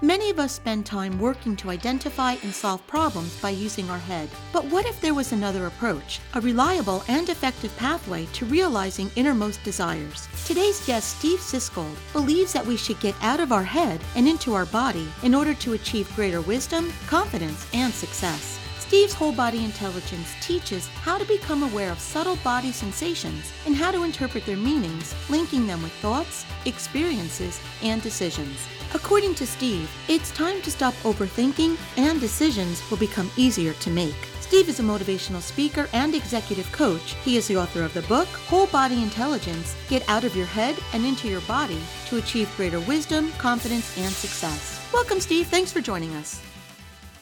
Many of us spend time working to identify and solve problems by using our head. But what if there was another approach, a reliable and effective pathway to realizing innermost desires? Today's guest, Steve Sisgold, believes that we should get out of our head and into our body in order to achieve greater wisdom, confidence, and success. Steve's whole body intelligence teaches how to become aware of subtle body sensations and how to interpret their meanings, linking them with thoughts, experiences, and decisions. According to Steve, it's time to stop overthinking and decisions will become easier to make. Steve is a motivational speaker and executive coach. He is the author of the book, Whole Body Intelligence Get Out of Your Head and Into Your Body to Achieve Greater Wisdom, Confidence, and Success. Welcome, Steve. Thanks for joining us.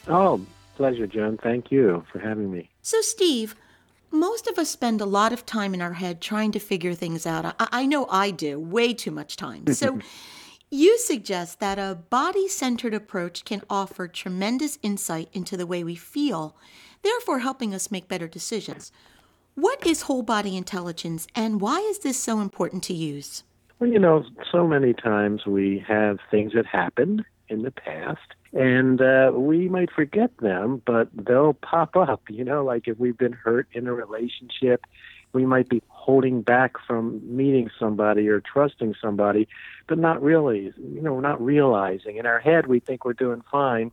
Oh, pleasure, Joan. Thank you for having me. So, Steve, most of us spend a lot of time in our head trying to figure things out. I, I know I do, way too much time. So, you suggest that a body centered approach can offer tremendous insight into the way we feel, therefore, helping us make better decisions. What is whole body intelligence, and why is this so important to use? Well, you know, so many times we have things that happened in the past and uh, we might forget them, but they'll pop up. You know, like if we've been hurt in a relationship, we might be holding back from meeting somebody or trusting somebody, but not really. You know, we're not realizing. In our head, we think we're doing fine,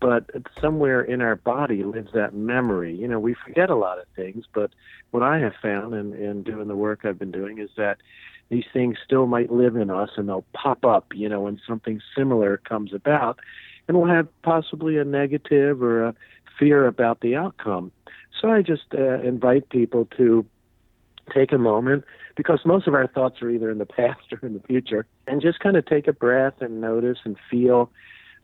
but somewhere in our body lives that memory. You know, we forget a lot of things, but what I have found in, in doing the work I've been doing is that these things still might live in us and they'll pop up, you know, when something similar comes about and we'll have possibly a negative or a fear about the outcome. So I just uh, invite people to take a moment because most of our thoughts are either in the past or in the future and just kind of take a breath and notice and feel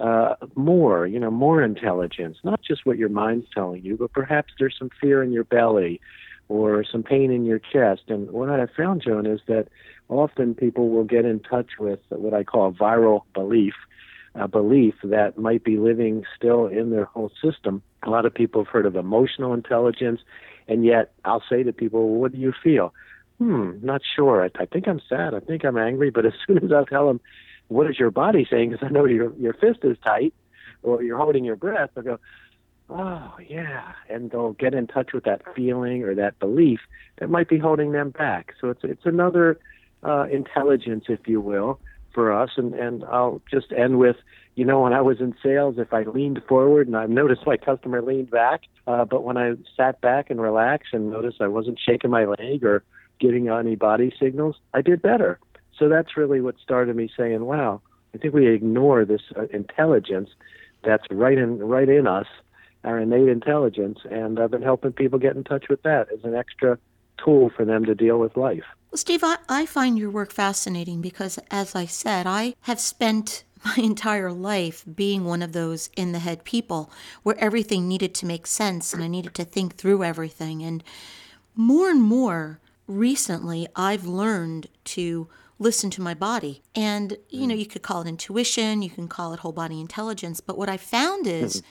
uh, more, you know, more intelligence, not just what your mind's telling you, but perhaps there's some fear in your belly or some pain in your chest. And what I have found, Joan, is that often people will get in touch with what I call a viral belief, a belief that might be living still in their whole system. A lot of people have heard of emotional intelligence, and yet I'll say to people, well, "What do you feel?" Hmm, not sure. I, I think I'm sad. I think I'm angry. But as soon as I tell them, "What is your body saying?" Because I know your your fist is tight, or you're holding your breath, they'll go, "Oh yeah," and they'll get in touch with that feeling or that belief that might be holding them back. So it's it's another uh, intelligence, if you will, for us. And, and I'll just end with, you know, when I was in sales, if I leaned forward and I noticed my customer leaned back, uh, but when I sat back and relaxed and noticed I wasn't shaking my leg or giving any body signals, I did better. So that's really what started me saying, wow, I think we ignore this uh, intelligence that's right in right in us, our innate intelligence, and I've been helping people get in touch with that as an extra tool for them to deal with life. Well, Steve, I, I find your work fascinating because, as I said, I have spent my entire life being one of those in the head people where everything needed to make sense and I needed to think through everything. And more and more recently, I've learned to listen to my body. And, you know, mm. you could call it intuition, you can call it whole body intelligence. But what I found mm-hmm. is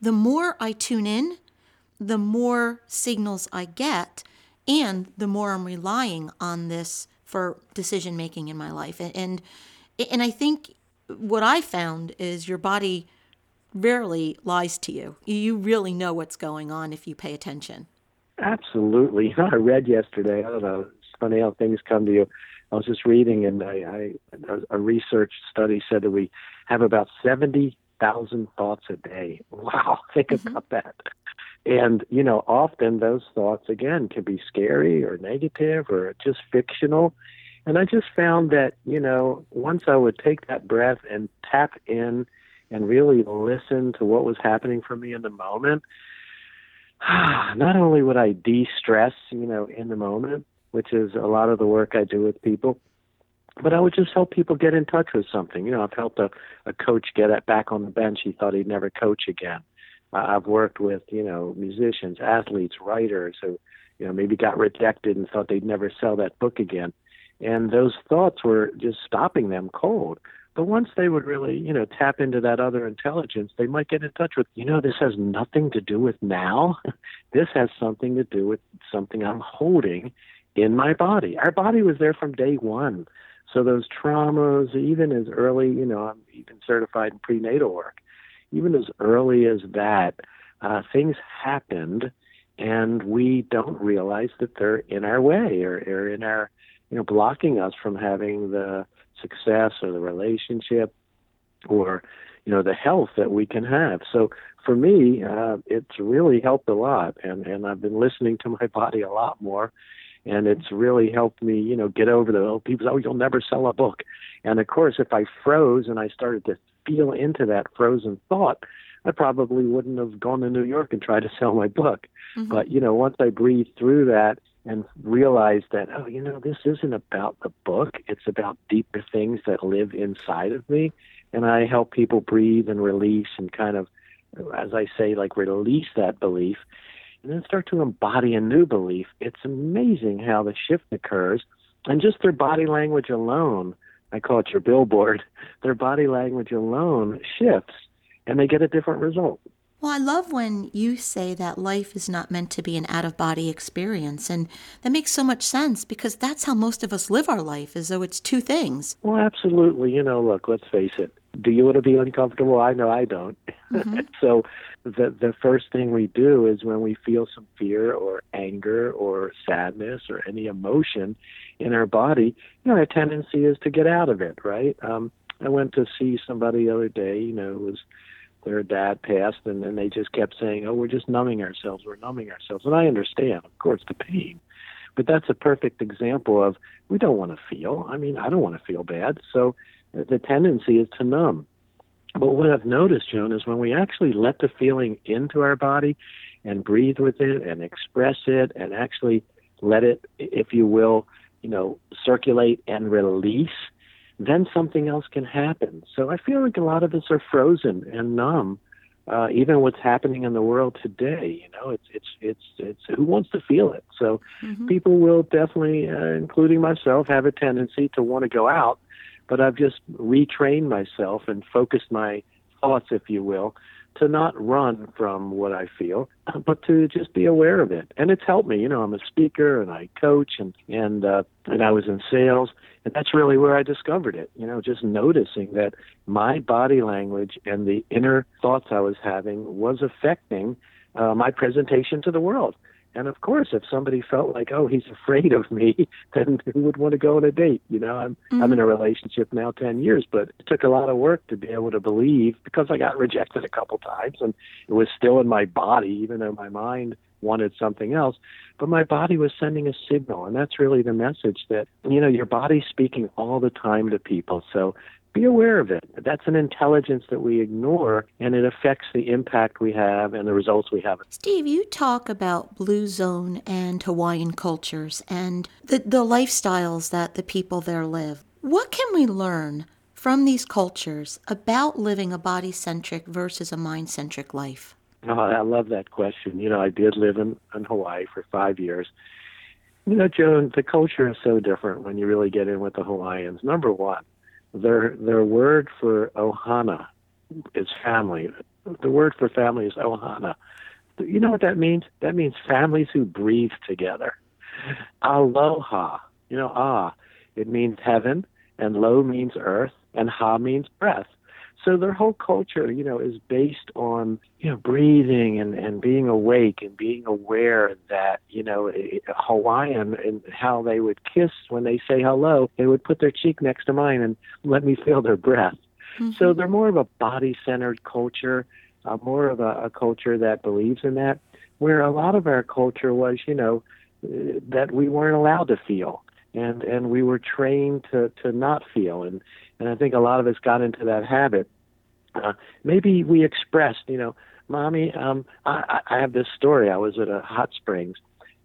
the more I tune in, the more signals I get and the more I'm relying on this for decision making in my life. And and and I think what I found is your body rarely lies to you. You really know what's going on if you pay attention. Absolutely. You know, I read yesterday. I don't know. It's funny how things come to you. I was just reading, and I, I a research study said that we have about seventy thousand thoughts a day. Wow, think mm-hmm. about that. And, you know, often those thoughts, again, can be scary or negative or just fictional. And I just found that, you know, once I would take that breath and tap in and really listen to what was happening for me in the moment, not only would I de stress, you know, in the moment, which is a lot of the work I do with people, but I would just help people get in touch with something. You know, I've helped a, a coach get back on the bench. He thought he'd never coach again. Uh, I've worked with, you know, musicians, athletes, writers who, you know, maybe got rejected and thought they'd never sell that book again. And those thoughts were just stopping them cold. But once they would really, you know, tap into that other intelligence, they might get in touch with, you know, this has nothing to do with now. this has something to do with something I'm holding in my body. Our body was there from day one. So those traumas, even as early, you know, I'm even certified in prenatal work, even as early as that, uh, things happened, and we don't realize that they're in our way or, or in our, you know, blocking us from having the success or the relationship or, you know, the health that we can have. So for me, uh, it's really helped a lot, and and I've been listening to my body a lot more and it's really helped me, you know, get over the oh, people oh, you'll never sell a book, and of course, if I froze and I started to feel into that frozen thought, I probably wouldn't have gone to New York and tried to sell my book. Mm-hmm. But you know, once I breathed through that and realize that, oh, you know, this isn't about the book; it's about deeper things that live inside of me, and I help people breathe and release and kind of, as I say, like release that belief and then start to embody a new belief, it's amazing how the shift occurs. And just their body language alone, I call it your billboard, their body language alone shifts and they get a different result. Well, I love when you say that life is not meant to be an out of body experience. And that makes so much sense because that's how most of us live our life, as though it's two things. Well, absolutely. You know, look, let's face it. Do you want to be uncomfortable? I know I don't. Mm-hmm. so the the first thing we do is when we feel some fear or anger or sadness or any emotion in our body, you know, our tendency is to get out of it, right? Um, I went to see somebody the other day, you know, was their dad passed and, and they just kept saying, Oh, we're just numbing ourselves, we're numbing ourselves. And I understand, of course, the pain. But that's a perfect example of we don't want to feel. I mean, I don't want to feel bad. So uh, the tendency is to numb. But what I've noticed, Joan, is when we actually let the feeling into our body and breathe with it and express it and actually let it, if you will, you know, circulate and release, then something else can happen. So I feel like a lot of us are frozen and numb, uh, even what's happening in the world today. You know, it's it's it's it's who wants to feel it. So mm-hmm. people will definitely, uh, including myself, have a tendency to want to go out but I've just retrained myself and focused my thoughts, if you will, to not run from what I feel, but to just be aware of it. And it's helped me. You know, I'm a speaker and I coach and and uh, and I was in sales, and that's really where I discovered it. You know, just noticing that my body language and the inner thoughts I was having was affecting uh, my presentation to the world. And of course, if somebody felt like, oh, he's afraid of me, then who would want to go on a date? You know, I'm mm-hmm. I'm in a relationship now ten years, but it took a lot of work to be able to believe because I got rejected a couple times, and it was still in my body, even though my mind wanted something else. But my body was sending a signal, and that's really the message that you know your body's speaking all the time to people. So be aware of it. That's an intelligence that we ignore, and it affects the impact we have and the results we have. Steve, you talk about Blue Zone and Hawaiian cultures and the, the lifestyles that the people there live. What can we learn from these cultures about living a body centric versus a mind centric life? Oh, I love that question. You know, I did live in, in Hawaii for five years. You know, Joan, the culture is so different when you really get in with the Hawaiians. Number one, their their word for ohana is family. The word for family is ohana. You know what that means? That means families who breathe together. Aloha. You know, ah, it means heaven, and lo means earth, and ha means breath. So their whole culture, you know, is based on, you know, breathing and, and being awake and being aware that, you know, Hawaiian and how they would kiss when they say hello, they would put their cheek next to mine and let me feel their breath. Mm-hmm. So they're more of a body centered culture, uh, more of a, a culture that believes in that, where a lot of our culture was, you know, uh, that we weren't allowed to feel and and we were trained to to not feel, and and I think a lot of us got into that habit. Uh, maybe we expressed, you know, mommy, um, I, I have this story. I was at a hot springs,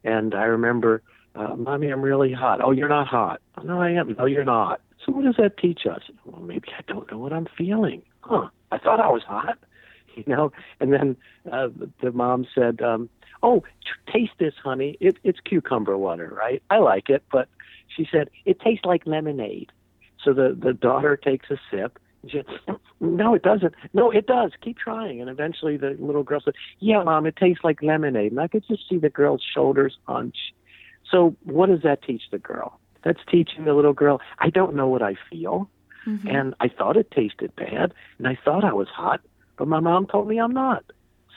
and I remember, uh, mommy, I'm really hot. Oh, you're not hot. No, I am. No, you're not. So what does that teach us? Well, maybe I don't know what I'm feeling. Huh? I thought I was hot, you know. And then uh, the mom said, um, "Oh, taste this, honey. It, it's cucumber water, right? I like it, but she said it tastes like lemonade." So the the daughter takes a sip. And she said, "No, it doesn't. No, it does. Keep trying." And eventually, the little girl said, "Yeah, mom, it tastes like lemonade." And I could just see the girl's shoulders hunch. So, what does that teach the girl? That's teaching the little girl, I don't know what I feel. Mm-hmm. And I thought it tasted bad, and I thought I was hot, but my mom told me I'm not.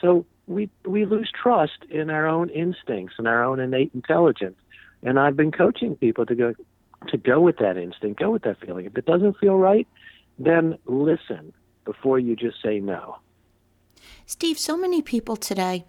So we we lose trust in our own instincts and our own innate intelligence. And I've been coaching people to go to go with that instinct, go with that feeling. If it doesn't feel right, then listen before you just say no. Steve, so many people today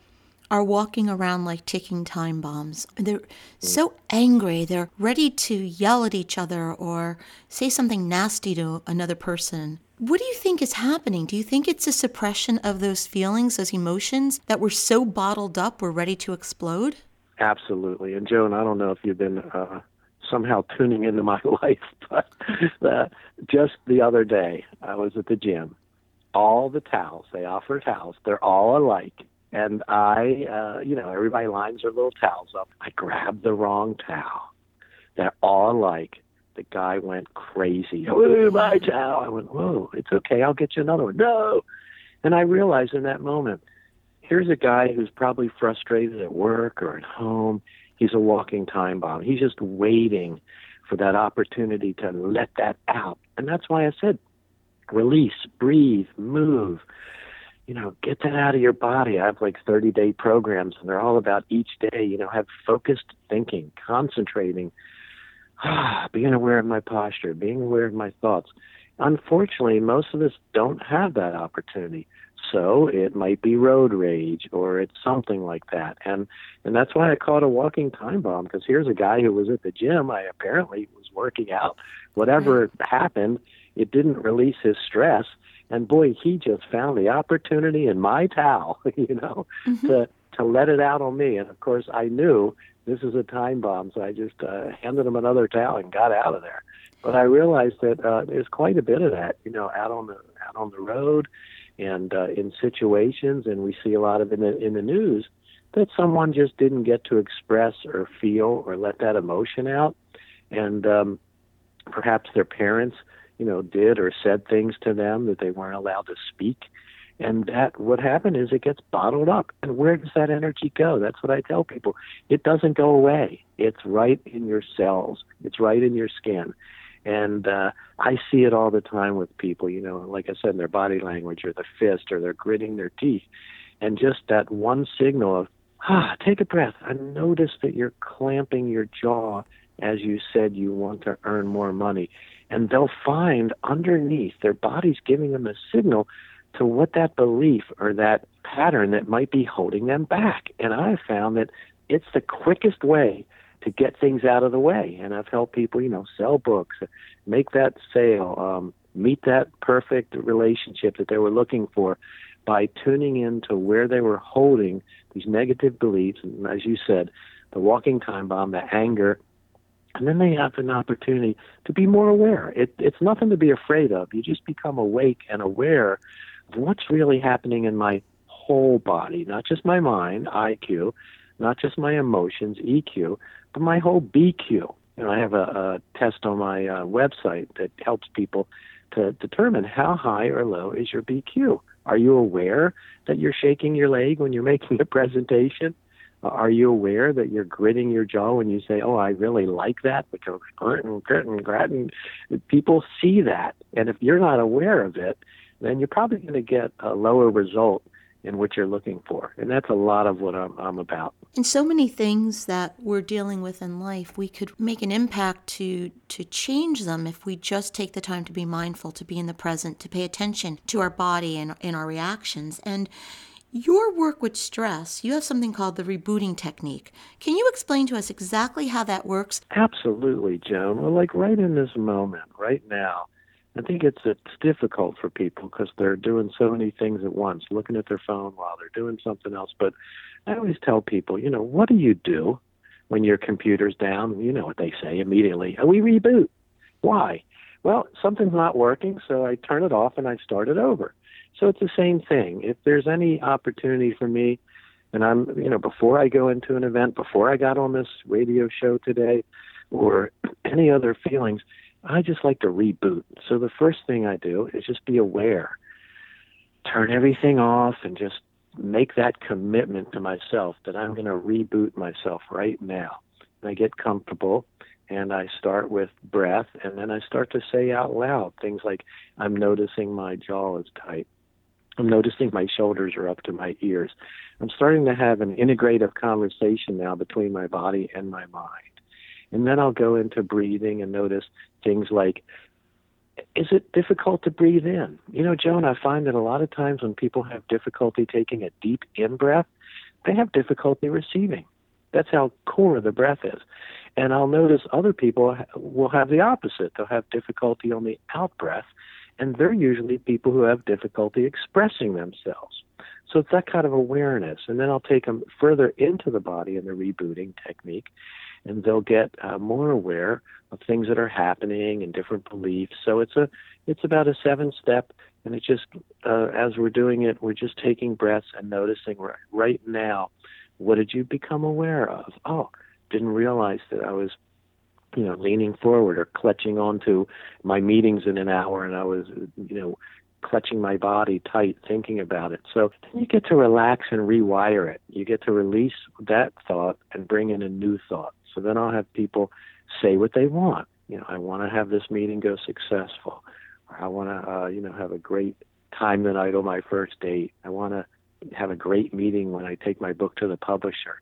are walking around like ticking time bombs. They're so angry, they're ready to yell at each other or say something nasty to another person. What do you think is happening? Do you think it's a suppression of those feelings, those emotions that were so bottled up, we're ready to explode? Absolutely. And Joan, I don't know if you've been uh, somehow tuning into my life, but uh, just the other day, I was at the gym. All the towels, they offer towels, they're all alike and I, uh, you know, everybody lines their little towels up. I grabbed the wrong towel. They're all alike. The guy went crazy. Oh, my towel. I went, whoa, it's okay. I'll get you another one. No. And I realized in that moment, here's a guy who's probably frustrated at work or at home. He's a walking time bomb. He's just waiting for that opportunity to let that out. And that's why I said, release, breathe, move you know, get that out of your body. I have like 30 day programs and they're all about each day, you know, have focused thinking, concentrating, being aware of my posture, being aware of my thoughts. Unfortunately, most of us don't have that opportunity. So it might be road rage or it's something like that. And and that's why I call it a walking time bomb because here's a guy who was at the gym. I apparently was working out. Whatever happened, it didn't release his stress and boy, he just found the opportunity in my towel, you know, mm-hmm. to to let it out on me. And of course, I knew this is a time bomb, so I just uh, handed him another towel and got out of there. But I realized that uh, there's quite a bit of that, you know, out on the out on the road, and uh, in situations, and we see a lot of in the, in the news that someone just didn't get to express or feel or let that emotion out, and um, perhaps their parents you know, did or said things to them that they weren't allowed to speak. And that what happened is it gets bottled up. And where does that energy go? That's what I tell people. It doesn't go away. It's right in your cells. It's right in your skin. And uh, I see it all the time with people, you know, like I said, in their body language or the fist or they're gritting their teeth. And just that one signal of, ah, take a breath. I notice that you're clamping your jaw as you said you want to earn more money and they'll find underneath their body's giving them a signal to what that belief or that pattern that might be holding them back. And I've found that it's the quickest way to get things out of the way. And I've helped people, you know, sell books, make that sale, um, meet that perfect relationship that they were looking for by tuning into where they were holding these negative beliefs. And as you said, the walking time bomb, the anger, and then they have an opportunity to be more aware. It, it's nothing to be afraid of. You just become awake and aware of what's really happening in my whole body, not just my mind, IQ, not just my emotions, EQ, but my whole BQ. You know, I have a, a test on my uh, website that helps people to determine how high or low is your BQ. Are you aware that you're shaking your leg when you're making a presentation? Are you aware that you're gritting your jaw when you say, "Oh, I really like that"? Because gritting, gritting, gritting, people see that, and if you're not aware of it, then you're probably going to get a lower result in what you're looking for, and that's a lot of what I'm, I'm about. And so many things that we're dealing with in life, we could make an impact to to change them if we just take the time to be mindful, to be in the present, to pay attention to our body and in our reactions, and Your work with stress, you have something called the rebooting technique. Can you explain to us exactly how that works? Absolutely, Joan. Well, like right in this moment, right now, I think it's it's difficult for people because they're doing so many things at once, looking at their phone while they're doing something else. But I always tell people, you know, what do you do when your computer's down? You know what they say immediately. Oh, we reboot. Why? Well, something's not working, so I turn it off and I start it over. So it's the same thing. If there's any opportunity for me, and I'm, you know, before I go into an event, before I got on this radio show today, or any other feelings, I just like to reboot. So the first thing I do is just be aware, turn everything off, and just make that commitment to myself that I'm going to reboot myself right now. And I get comfortable and I start with breath, and then I start to say out loud things like, I'm noticing my jaw is tight. I'm noticing my shoulders are up to my ears. I'm starting to have an integrative conversation now between my body and my mind. And then I'll go into breathing and notice things like, is it difficult to breathe in? You know, Joan, I find that a lot of times when people have difficulty taking a deep in breath, they have difficulty receiving. That's how core the breath is. And I'll notice other people will have the opposite. They'll have difficulty on the out breath, and they're usually people who have difficulty expressing themselves. So it's that kind of awareness. And then I'll take them further into the body in the rebooting technique, and they'll get uh, more aware of things that are happening and different beliefs. So it's a it's about a seven step, and it just uh, as we're doing it, we're just taking breaths and noticing right, right now, what did you become aware of? Oh, didn't realize that I was you know leaning forward or clutching onto my meetings in an hour, and I was you know clutching my body tight thinking about it. So then you get to relax and rewire it. You get to release that thought and bring in a new thought. So then I'll have people say what they want. You know, I want to have this meeting go successful, or I want to, uh, you know, have a great time tonight on my first date. I want to have a great meeting when I take my book to the publisher.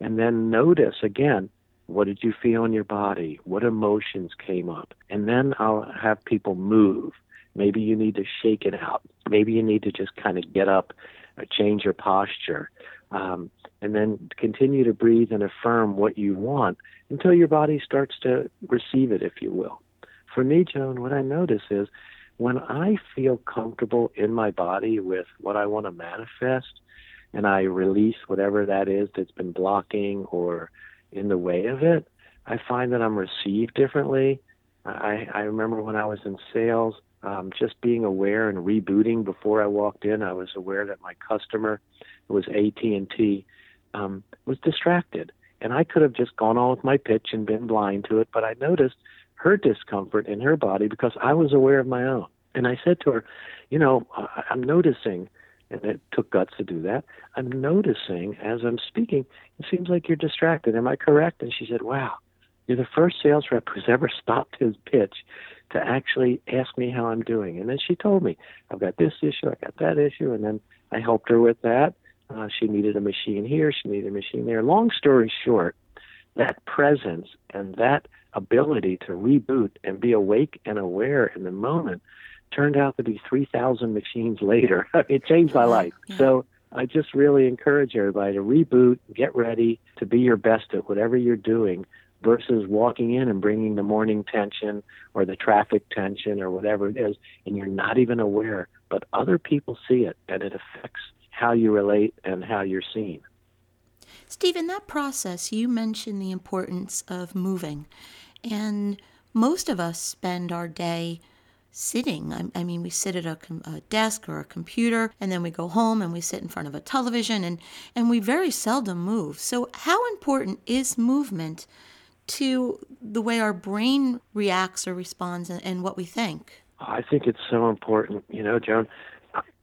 And then notice again, what did you feel in your body? What emotions came up? And then I'll have people move. Maybe you need to shake it out. Maybe you need to just kind of get up, or change your posture, um, and then continue to breathe and affirm what you want until your body starts to receive it, if you will. For me, Joan, what I notice is when I feel comfortable in my body with what I want to manifest, and I release whatever that is that's been blocking or in the way of it, I find that I'm received differently. I, I remember when I was in sales, um, just being aware and rebooting before I walked in. I was aware that my customer, was AT and T, um, was distracted, and I could have just gone on with my pitch and been blind to it. But I noticed her discomfort in her body because I was aware of my own. And I said to her, you know, I'm noticing, and it took guts to do that. I'm noticing as I'm speaking, it seems like you're distracted. Am I correct? And she said, wow, you're the first sales rep who's ever stopped his pitch to actually ask me how I'm doing. And then she told me, I've got this issue, I've got that issue, and then I helped her with that. Uh, she needed a machine here, she needed a machine there. Long story short, that presence and that ability to reboot and be awake and aware in the moment turned out to be 3,000 machines later. it changed my life. Yeah. So I just really encourage everybody to reboot, get ready to be your best at whatever you're doing versus walking in and bringing the morning tension or the traffic tension or whatever it is, and you're not even aware, but other people see it and it affects how you relate and how you're seen. Steve, in that process, you mentioned the importance of moving. And most of us spend our day sitting. I, I mean, we sit at a, a, desk or a computer, and then we go home and we sit in front of a television, and, and we very seldom move. So, how important is movement to the way our brain reacts or responds and, and what we think? I think it's so important. You know, Joan,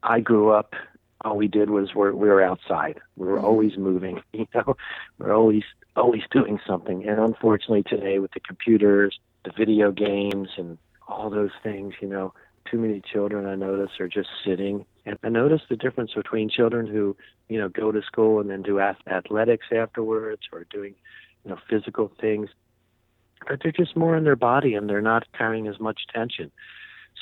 I grew up all we did was we're, we were outside. We were mm-hmm. always moving. You know, we're always always doing something. And unfortunately, today with the computers, the video games, and all those things, you know, too many children I notice are just sitting. And I notice the difference between children who, you know, go to school and then do athletics afterwards or doing, you know, physical things. But they're just more in their body and they're not carrying as much tension.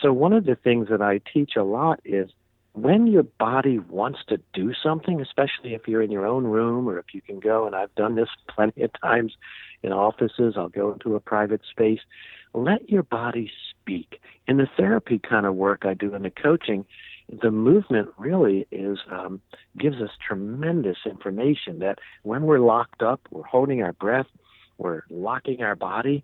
So one of the things that I teach a lot is when your body wants to do something, especially if you're in your own room or if you can go, and I've done this plenty of times in offices, I'll go into a private space, let your body speak. In the therapy kind of work I do in the coaching, the movement really is um, gives us tremendous information that when we're locked up, we're holding our breath, we're locking our body,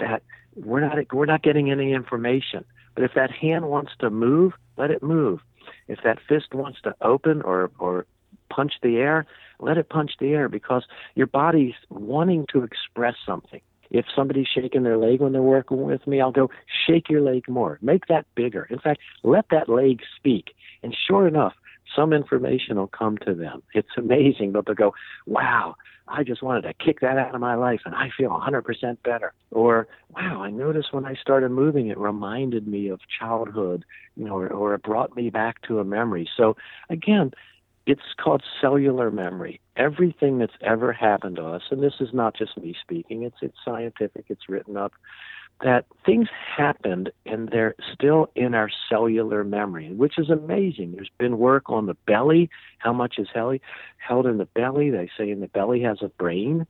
that we're not we're not getting any information. But if that hand wants to move, let it move. If that fist wants to open or or punch the air, let it punch the air because your body's wanting to express something. If somebody's shaking their leg when they're working with me, I'll go, shake your leg more. Make that bigger. In fact, let that leg speak. And sure enough, some information will come to them. It's amazing, but they'll go, wow, I just wanted to kick that out of my life and I feel 100% better. Or, wow, I noticed when I started moving, it reminded me of childhood, you know, or, or it brought me back to a memory. So, again, it's called cellular memory. Everything that's ever happened to us, and this is not just me speaking, it's, it's scientific, it's written up that things happened and they're still in our cellular memory, which is amazing. There's been work on the belly, how much is held, in the belly. They say in the belly has a brain.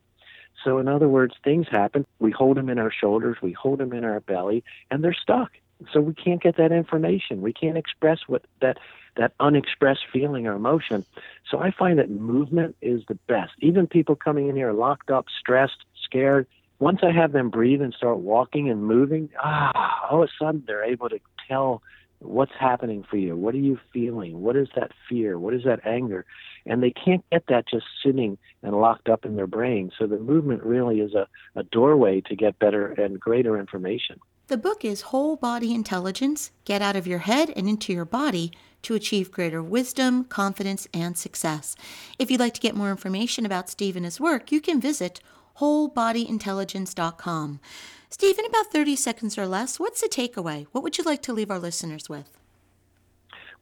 So, in other words, things happen. We hold them in our shoulders, we hold them in our belly, and they're stuck. So we can't get that information. We can't express what that that unexpressed feeling or emotion. So I find that movement is the best. Even people coming in here locked up, stressed, scared, once I have them breathe and start walking and moving, ah, all of a sudden they're able to tell what's happening for you. What are you feeling? What is that fear? What is that anger? And they can't get that just sitting and locked up in their brain. So the movement really is a, a doorway to get better and greater information. The book is Whole Body Intelligence Get Out of Your Head and Into Your Body to Achieve Greater Wisdom, Confidence, and Success. If you'd like to get more information about Steve and his work, you can visit wholebodyintelligence.com. Steve, in about 30 seconds or less, what's the takeaway? What would you like to leave our listeners with?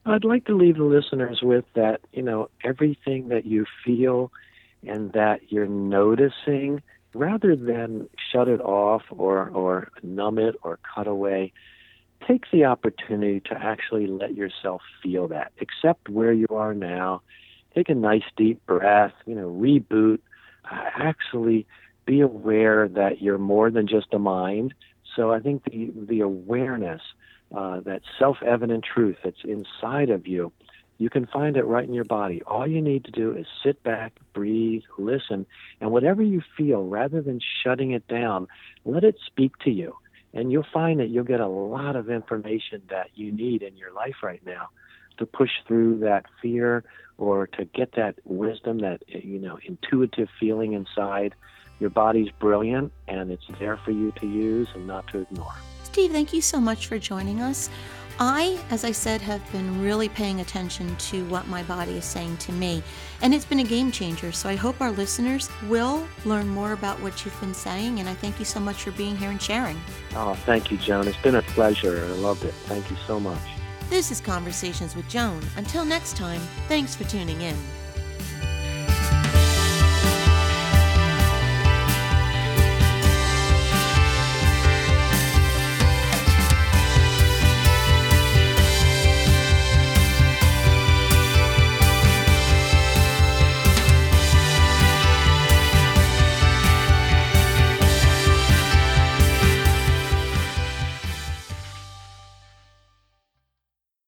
I'd like to leave the listeners with that, you know, everything that you feel and that you're noticing, rather than shut it off or, or numb it or cut away, take the opportunity to actually let yourself feel that. Accept where you are now. Take a nice deep breath, you know, reboot, actually be aware that you're more than just a mind. So I think the the awareness, uh, that self-evident truth that's inside of you, you can find it right in your body. All you need to do is sit back, breathe, listen, and whatever you feel, rather than shutting it down, let it speak to you. And you'll find that you'll get a lot of information that you need in your life right now to push through that fear or to get that wisdom, that you know, intuitive feeling inside. Your body's brilliant and it's there for you to use and not to ignore. Steve, thank you so much for joining us. I, as I said, have been really paying attention to what my body is saying to me, and it's been a game changer. So I hope our listeners will learn more about what you've been saying, and I thank you so much for being here and sharing. Oh, thank you, Joan. It's been a pleasure. I loved it. Thank you so much. This is Conversations with Joan. Until next time, thanks for tuning in.